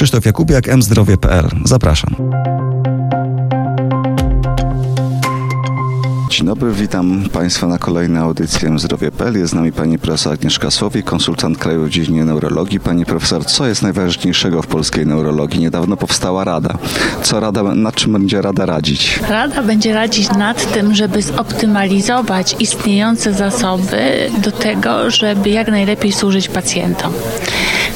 Krzysztof Jakubiak, mzdrowie.pl. Zapraszam. Dzień dobry, witam Państwa na kolejnej audycji Zdrowie.pl. Jest z nami pani profesor Agnieszka Słowi, konsultant kraju w dziedzinie neurologii. Pani profesor, co jest najważniejszego w polskiej neurologii? Niedawno powstała Rada. Co Rada, nad czym będzie Rada radzić? Rada będzie radzić nad tym, żeby zoptymalizować istniejące zasoby do tego, żeby jak najlepiej służyć pacjentom.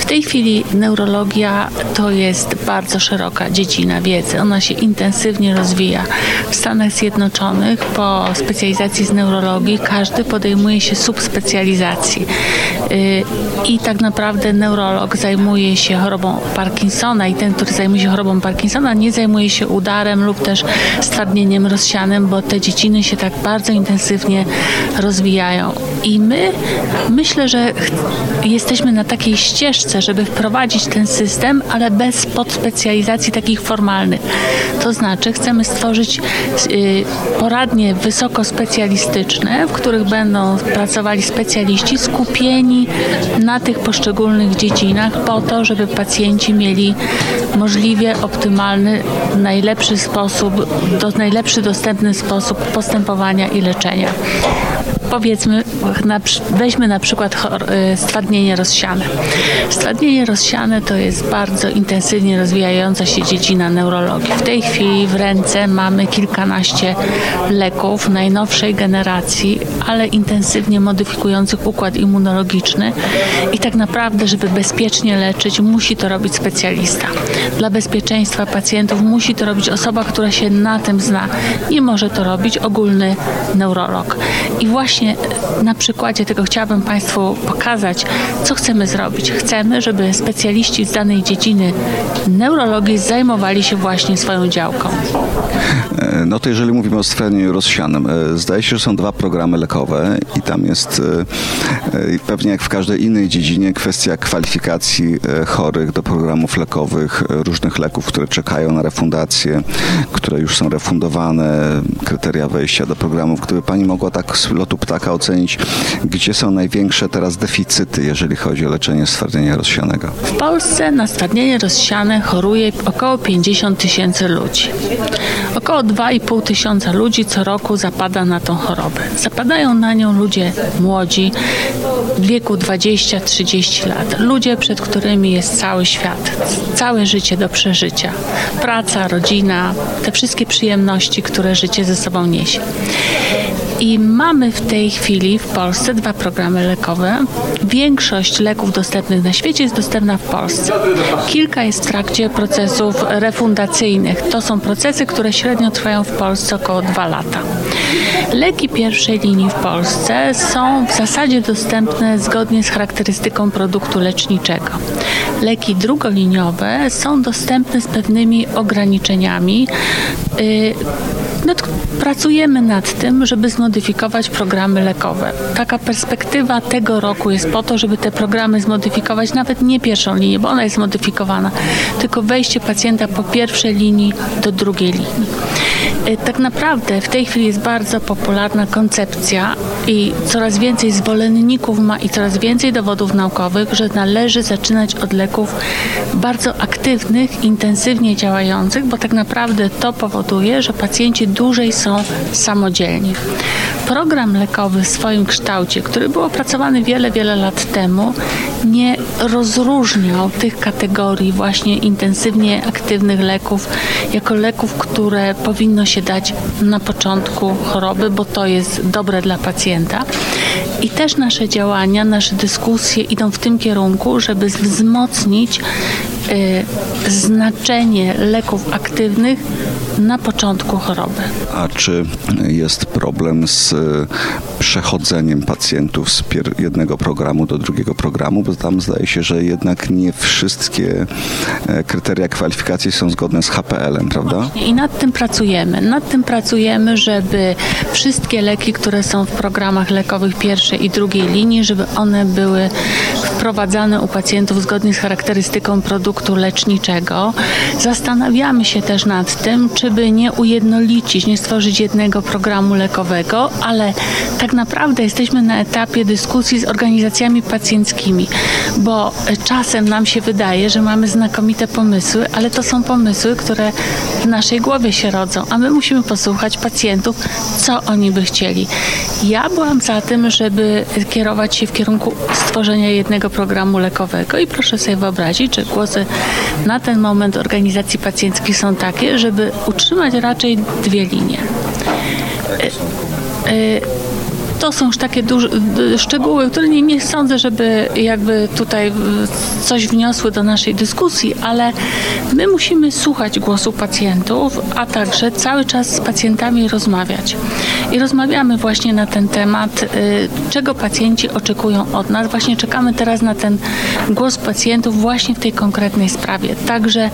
W tej chwili neurologia to jest bardzo szeroka dziedzina wiedzy. Ona się intensywnie rozwija. W Stanach Zjednoczonych po specjalizacji z neurologii każdy podejmuje się subspecjalizacji. I tak naprawdę neurolog zajmuje się chorobą Parkinsona i ten, który zajmuje się chorobą Parkinsona nie zajmuje się udarem lub też stwardnieniem rozsianym, bo te dziedziny się tak bardzo intensywnie rozwijają. I my myślę, że jesteśmy na takiej ścieżce, żeby wprowadzić ten system, ale bez podspecjalizacji takich formalnych. To znaczy chcemy stworzyć y, poradnie wysokospecjalistyczne, w których będą pracowali specjaliści skupieni na tych poszczególnych dziedzinach po to, żeby pacjenci mieli możliwie optymalny, najlepszy sposób, do, najlepszy dostępny sposób postępowania i leczenia powiedzmy, weźmy na przykład y, stwardnienie rozsiane. Stwardnienie rozsiane to jest bardzo intensywnie rozwijająca się dziedzina neurologii. W tej chwili w ręce mamy kilkanaście leków najnowszej generacji, ale intensywnie modyfikujących układ immunologiczny i tak naprawdę, żeby bezpiecznie leczyć, musi to robić specjalista. Dla bezpieczeństwa pacjentów musi to robić osoba, która się na tym zna. Nie może to robić ogólny neurolog. I właśnie właśnie na przykładzie tego chciałabym Państwu pokazać, co chcemy zrobić. Chcemy, żeby specjaliści z danej dziedziny neurologii zajmowali się właśnie swoją działką. E, no to jeżeli mówimy o stwierdzeniu rozsianym, e, zdaje się, że są dwa programy lekowe i tam jest e, pewnie jak w każdej innej dziedzinie kwestia kwalifikacji chorych do programów lekowych, różnych leków, które czekają na refundację, które już są refundowane, kryteria wejścia do programów. Gdyby Pani mogła tak z lotu ptaka ocenić, gdzie są największe teraz deficyty, jeżeli chodzi o leczenie stwardnienia rozsianego? W Polsce na stwardnienie rozsiane choruje około 50 tysięcy ludzi. Około 2,5 tysiąca ludzi co roku zapada na tą chorobę. Zapadają na nią ludzie młodzi, w wieku 20-30 lat. Ludzie, przed którymi jest cały świat, całe życie do przeżycia. Praca, rodzina, te wszystkie przyjemności, które życie ze sobą niesie. I mamy w tej chwili w Polsce dwa programy lekowe. Większość leków dostępnych na świecie jest dostępna w Polsce. Kilka jest w trakcie procesów refundacyjnych. To są procesy, które średnio trwają w Polsce około dwa lata. Leki pierwszej linii w Polsce są w zasadzie dostępne zgodnie z charakterystyką produktu leczniczego. Leki drugoliniowe są dostępne z pewnymi ograniczeniami. No, pracujemy nad tym, żeby zmodyfikować programy lekowe. Taka perspektywa tego roku jest po to, żeby te programy zmodyfikować, nawet nie pierwszą linię, bo ona jest zmodyfikowana, tylko wejście pacjenta po pierwszej linii do drugiej linii. E, tak naprawdę w tej chwili jest bardzo popularna koncepcja i coraz więcej zwolenników ma i coraz więcej dowodów naukowych, że należy zaczynać od leków bardzo aktywnych, intensywnie działających, bo tak naprawdę to powoduje, że pacjenci dłużej są samodzielni. Program lekowy w swoim kształcie, który był opracowany wiele, wiele lat temu, nie rozróżniał tych kategorii właśnie intensywnie aktywnych leków jako leków, które powinno się dać na początku choroby, bo to jest dobre dla pacjenta. I też nasze działania, nasze dyskusje idą w tym kierunku, żeby wzmocnić y, znaczenie leków aktywnych na początku choroby. A czy jest problem z e, przechodzeniem pacjentów z jednego programu do drugiego programu? Bo tam zdaje się, że jednak nie wszystkie e, kryteria kwalifikacji są zgodne z HPL-em, prawda? I nad tym pracujemy. Nad tym pracujemy, żeby wszystkie leki, które są w programach lekowych pierwszej i drugiej linii, żeby one były wprowadzane u pacjentów zgodnie z charakterystyką produktu leczniczego. Zastanawiamy się też nad tym, czy by nie ujednolicić, nie stworzyć jednego programu lekowego, ale tak naprawdę jesteśmy na etapie dyskusji z organizacjami pacjenckimi, bo czasem nam się wydaje, że mamy znakomite pomysły, ale to są pomysły, które w naszej głowie się rodzą, a my musimy posłuchać pacjentów, co oni by chcieli. Ja byłam za tym, żeby kierować się w kierunku stworzenia jednego programu lekowego i proszę sobie wyobrazić, że głosy na ten moment organizacji pacjenckich są takie, żeby utrzymać raczej dwie linie. Y, y, to są już takie duże, szczegóły, które nie, nie sądzę, żeby jakby tutaj coś wniosły do naszej dyskusji, ale my musimy słuchać głosu pacjentów, a także cały czas z pacjentami rozmawiać. I rozmawiamy właśnie na ten temat, y, czego pacjenci oczekują od nas. Właśnie czekamy teraz na ten głos pacjentów właśnie w tej konkretnej sprawie. Także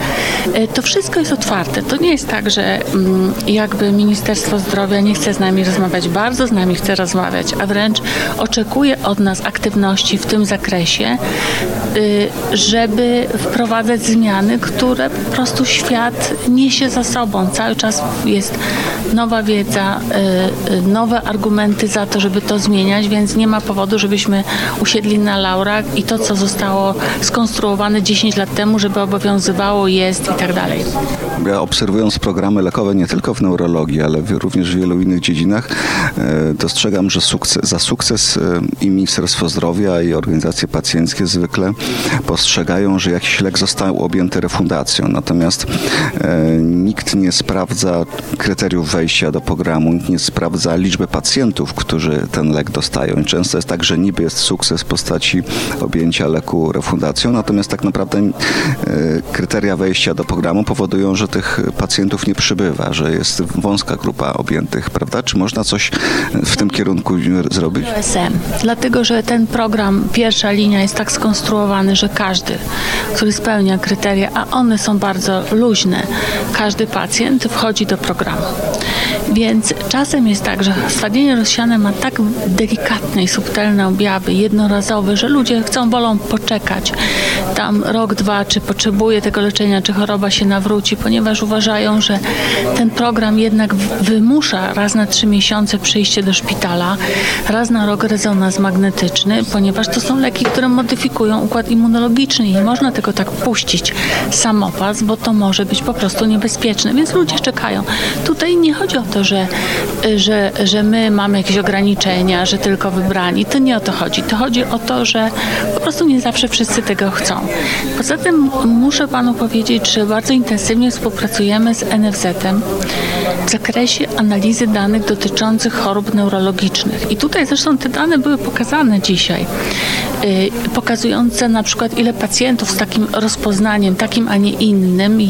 y, to wszystko jest otwarte. To nie jest tak, że mm, jakby Ministerstwo Zdrowia nie chce z nami rozmawiać. Bardzo z nami chce rozmawiać a wręcz oczekuje od nas aktywności w tym zakresie, y, żeby wprowadzać zmiany, które po prostu świat niesie za sobą. Cały czas jest nowa wiedza, nowe argumenty za to, żeby to zmieniać, więc nie ma powodu, żebyśmy usiedli na laurach i to, co zostało skonstruowane 10 lat temu, żeby obowiązywało, jest i tak dalej. Ja obserwując programy lekowe nie tylko w neurologii, ale również w wielu innych dziedzinach, dostrzegam, że sukces, za sukces e, i Ministerstwo Zdrowia i organizacje pacjenckie zwykle postrzegają, że jakiś lek został objęty refundacją. Natomiast e, nikt nie sprawdza kryteriów wejścia do programu, nikt nie sprawdza liczby pacjentów, którzy ten lek dostają. I często jest tak, że niby jest sukces w postaci objęcia leku refundacją, natomiast tak naprawdę e, kryteria wejścia do programu powodują, że tych pacjentów nie przybywa, że jest wąska grupa objętych, prawda? Czy można coś w tym kierunku zrobić? OSM. Dlatego, że ten program, pierwsza linia jest tak skonstruowany, że każdy, który spełnia kryteria, a one są bardzo luźne, każdy pacjent wchodzi do programu. Więc czasem jest tak, że stwardnienie rozsiane ma tak delikatne i subtelne objawy, jednorazowe, że ludzie chcą, wolą poczekać. Tam rok, dwa, czy potrzebuje tego leczenia, czy choroba się nawróci, ponieważ uważają, że ten program jednak wymusza raz na trzy miesiące przyjście do szpitala, raz na rok rezonans magnetyczny, ponieważ to są leki, które modyfikują układ immunologiczny i nie można tego tak puścić. Samopas, bo to może być po prostu niebezpieczne, więc ludzie czekają. Tutaj nie chodzi o to, że, że, że my mamy jakieś ograniczenia, że tylko wybrani. To nie o to chodzi. To chodzi o to, że po prostu nie zawsze wszyscy tego chcą. Poza tym muszę panu powiedzieć, że bardzo intensywnie współpracujemy z NFZ-em w zakresie analizy danych dotyczących chorób neurologicznych. I tutaj zresztą te dane były pokazane dzisiaj, y, pokazujące na przykład ile pacjentów z takim rozpoznaniem, takim a nie innym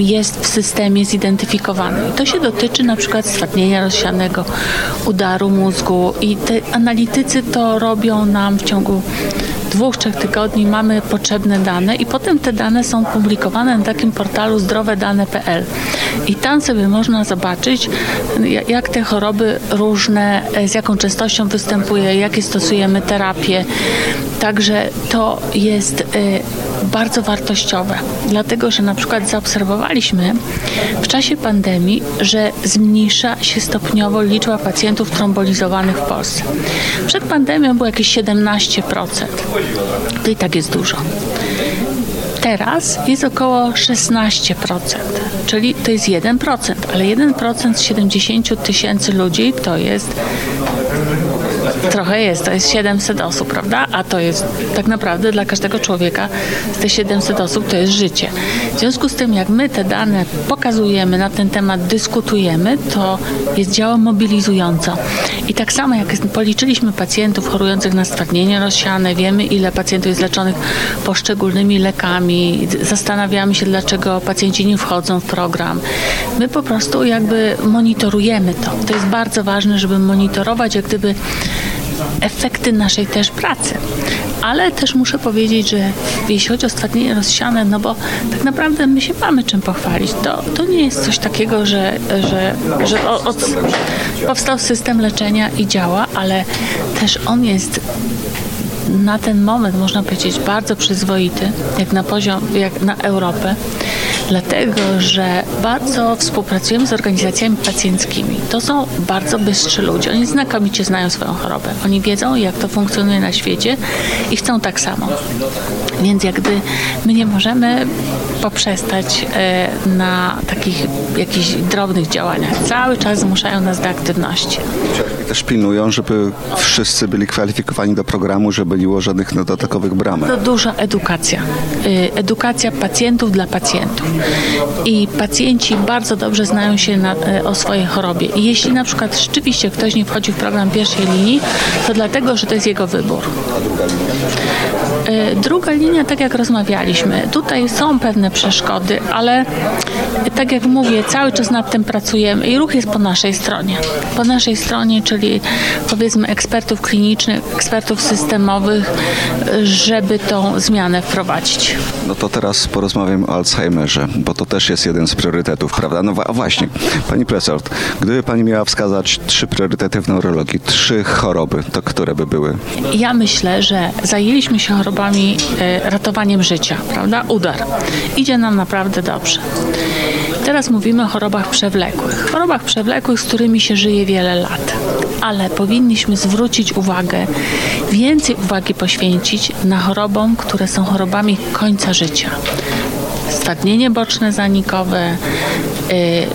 jest w systemie zidentyfikowanym. I to się dotyczy na przykład stwardnienia rozsianego, udaru mózgu i te analitycy to robią nam w ciągu dwóch, trzech tygodni mamy potrzebne dane i potem te dane są publikowane na takim portalu zdrowedane.pl i tam sobie można zobaczyć, jak te choroby różne, z jaką częstością występuje, jakie stosujemy terapie. Także to jest y, bardzo wartościowe, dlatego że na przykład zaobserwowaliśmy w czasie pandemii, że zmniejsza się stopniowo liczba pacjentów trombolizowanych w Polsce. Przed pandemią było jakieś 17%. To i tak jest dużo. Teraz jest około 16%, czyli to jest 1%, ale 1% z 70 tysięcy ludzi to jest trochę jest, to jest 700 osób, prawda? A to jest tak naprawdę dla każdego człowieka z tych 700 osób to jest życie. W związku z tym, jak my te dane pokazujemy, na ten temat dyskutujemy, to jest działa mobilizująco. I tak samo jak policzyliśmy pacjentów chorujących na stwardnienie rozsiane, wiemy ile pacjentów jest leczonych poszczególnymi lekami, zastanawiamy się, dlaczego pacjenci nie wchodzą w program. My po prostu jakby monitorujemy to. To jest bardzo ważne, żeby monitorować jak gdyby efekty naszej też pracy. Ale też muszę powiedzieć, że jeśli chodzi o stwardnienie rozsiane, no bo tak naprawdę my się mamy czym pochwalić. To, to nie jest coś takiego, że, że, że od, powstał system leczenia i działa, ale też on jest na ten moment, można powiedzieć, bardzo przyzwoity, jak na poziom, jak na Europę Dlatego, że bardzo współpracujemy z organizacjami pacjenckimi. To są bardzo bystrzy ludzie. Oni znakomicie znają swoją chorobę. Oni wiedzą, jak to funkcjonuje na świecie i chcą tak samo. Więc jak gdy my nie możemy poprzestać e, na takich jakichś drobnych działaniach. Cały czas zmuszają nas do aktywności. Też pilnują, żeby wszyscy byli kwalifikowani do programu, żeby nie było żadnych dodatkowych bramek. To duża edukacja. Y, edukacja pacjentów dla pacjentów. I pacjenci bardzo dobrze znają się na, y, o swojej chorobie. I jeśli na przykład rzeczywiście ktoś nie wchodzi w program pierwszej linii, to dlatego, że to jest jego wybór. Y, druga linia, tak jak rozmawialiśmy, tutaj są pewne przeszkody, ale tak jak mówię, cały czas nad tym pracujemy i ruch jest po naszej stronie. Po naszej stronie, czyli powiedzmy ekspertów klinicznych, ekspertów systemowych, żeby tą zmianę wprowadzić. No to teraz porozmawiam o Alzheimerze, bo to też jest jeden z priorytetów, prawda? No właśnie, pani profesor, gdyby pani miała wskazać trzy priorytety w neurologii, trzy choroby, to które by były? Ja myślę, że zajęliśmy się chorobami, e, ratowaniem życia, prawda? Udar. Idzie nam naprawdę dobrze. Teraz mówimy o chorobach przewlekłych. Chorobach przewlekłych, z którymi się żyje wiele lat. Ale powinniśmy zwrócić uwagę, więcej uwagi poświęcić na chorobom, które są chorobami końca życia stwardnienie boczne zanikowe,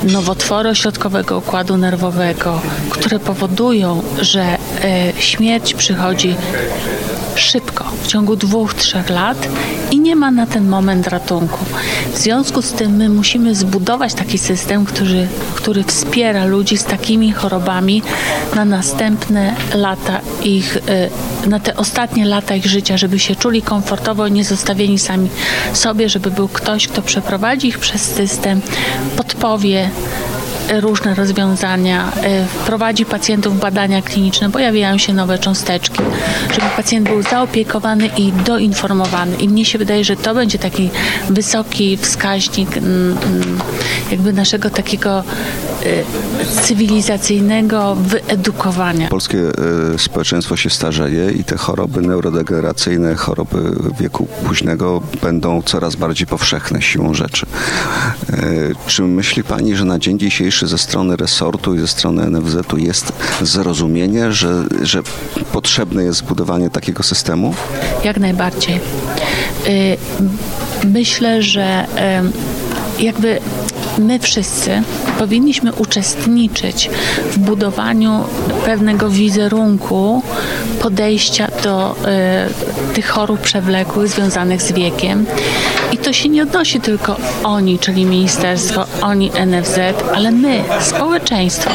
y, nowotwory ośrodkowego układu nerwowego, które powodują, że y, śmierć przychodzi szybko, w ciągu dwóch, trzech lat i nie ma na ten moment ratunku. W związku z tym my musimy zbudować taki system, który, który wspiera ludzi z takimi chorobami na następne lata ich, y, na te ostatnie lata ich życia, żeby się czuli komfortowo, nie zostawieni sami sobie, żeby był ktoś, kto przeprowadzi ich przez system, podpowie, różne rozwiązania, e, wprowadzi pacjentów w badania kliniczne, pojawiają się nowe cząsteczki, żeby pacjent był zaopiekowany i doinformowany. I mnie się wydaje, że to będzie taki wysoki wskaźnik mm, mm, jakby naszego takiego e, cywilizacyjnego wyedukowania. Polskie e, społeczeństwo się starzeje i te choroby neurodegeneracyjne, choroby wieku późnego będą coraz bardziej powszechne siłą rzeczy. Czy myśli Pani, że na dzień dzisiejszy ze strony resortu i ze strony NFZ-u jest zrozumienie, że, że potrzebne jest zbudowanie takiego systemu? Jak najbardziej. Y, myślę, że jakby my wszyscy powinniśmy uczestniczyć w budowaniu pewnego wizerunku podejścia do y, tych chorób przewlekłych związanych z wiekiem. I to się nie odnosi tylko oni, czyli ministerstwo, oni NFZ, ale my, społeczeństwo.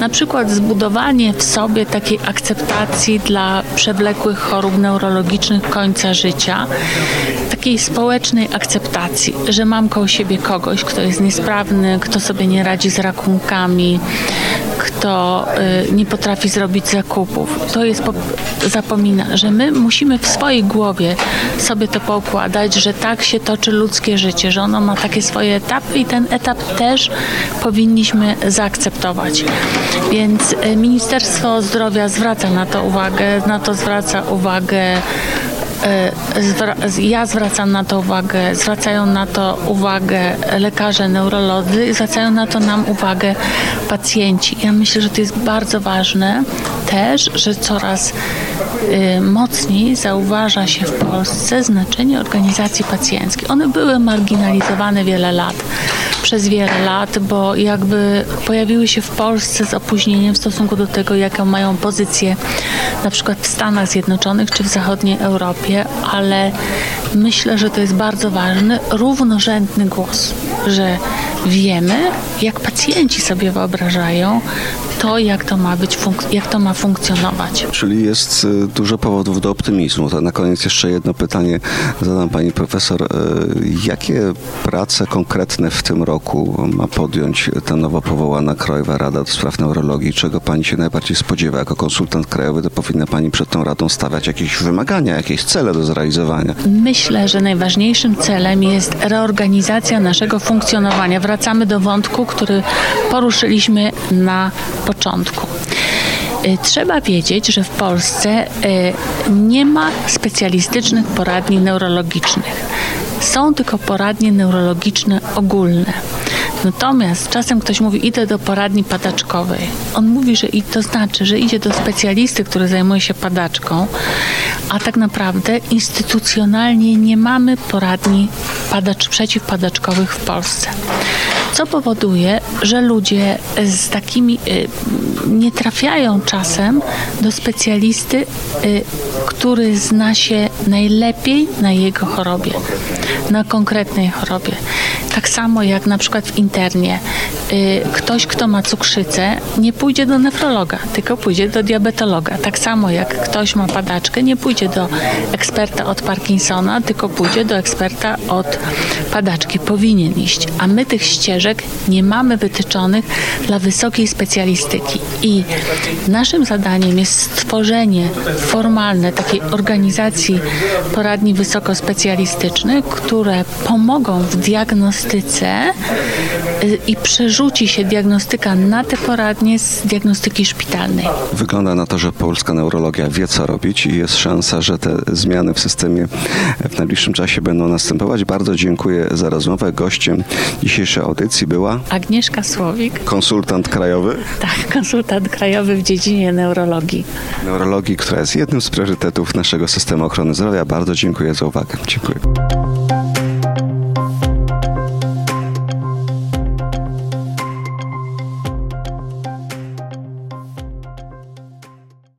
Na przykład zbudowanie w sobie takiej akceptacji dla przewlekłych chorób neurologicznych końca życia, takiej społecznej akceptacji, że mam koło siebie kogoś, kto jest niesprawny, kto sobie nie radzi z rakunkami, kto y, nie potrafi zrobić zakupów. To jest zapomina, że my musimy w swojej głowie sobie to poukładać, że tak się toczy ludzkie życie, że ono ma takie swoje etapy i ten etap też powinniśmy zaakceptować. Więc y, Ministerstwo Zdrowia zwraca na to uwagę, na to zwraca uwagę ja zwracam na to uwagę, zwracają na to uwagę lekarze, neurolodzy, zwracają na to nam uwagę pacjenci. Ja myślę, że to jest bardzo ważne też, że coraz y, mocniej zauważa się w Polsce znaczenie organizacji pacjenckich. One były marginalizowane wiele lat przez wiele lat, bo jakby pojawiły się w Polsce z opóźnieniem w stosunku do tego, jaką mają pozycję na przykład w Stanach Zjednoczonych czy w zachodniej Europie, ale myślę, że to jest bardzo ważny, równorzędny głos, że wiemy, jak pacjenci sobie wyobrażają to, jak to ma być, jak to ma funkcjonować. Czyli jest y, dużo powodów do optymizmu. To na koniec jeszcze jedno pytanie zadam pani profesor. Y, jakie prace konkretne w tym roku ma podjąć ta nowo powołana Krajowa Rada do Spraw Neurologii? Czego pani się najbardziej spodziewa? Jako konsultant krajowy to powinna pani przed tą radą stawiać jakieś wymagania, jakieś cele do zrealizowania. Myślę, że najważniejszym celem jest reorganizacja naszego funkcjonowania. Wracamy do wątku, który poruszyliśmy na początku. Y, trzeba wiedzieć, że w Polsce y, nie ma specjalistycznych poradni neurologicznych. Są tylko poradnie neurologiczne ogólne. Natomiast czasem ktoś mówi, idę do poradni padaczkowej. On mówi, że i to znaczy, że idzie do specjalisty, który zajmuje się padaczką, a tak naprawdę instytucjonalnie nie mamy poradni padacz, przeciwpadaczkowych w Polsce. Co powoduje, że ludzie z takimi y, nie trafiają czasem do specjalisty, y, który zna się najlepiej na jego chorobie, na konkretnej chorobie. Tak samo jak na przykład w internie y, ktoś, kto ma cukrzycę, nie pójdzie do nefrologa, tylko pójdzie do diabetologa. Tak samo jak ktoś ma padaczkę, nie pójdzie do eksperta od Parkinsona, tylko pójdzie do eksperta od padaczki. Powinien iść. A my tych ścieżek nie mamy wytyczonych dla wysokiej specjalistyki. I naszym zadaniem jest stworzenie formalne takiej organizacji poradni wysokospecjalistycznych, które pomogą w diagnostyce y, i przerzuci się diagnostyka na te poradnie z diagnostyki szpitalnej. Wygląda na to, że polska neurologia wie, co robić i jest szansa, że te zmiany w systemie w najbliższym czasie będą następować. Bardzo dziękuję za rozmowę. Gościem dzisiejszej audycji była Agnieszka Słowik. Konsultant krajowy. Tak, konsultant krajowy w dziedzinie neurologii. Neurologii, która jest jednym z priorytetów naszego systemu ochrony zdrowia. Bardzo dziękuję za uwagę. Dziękuję.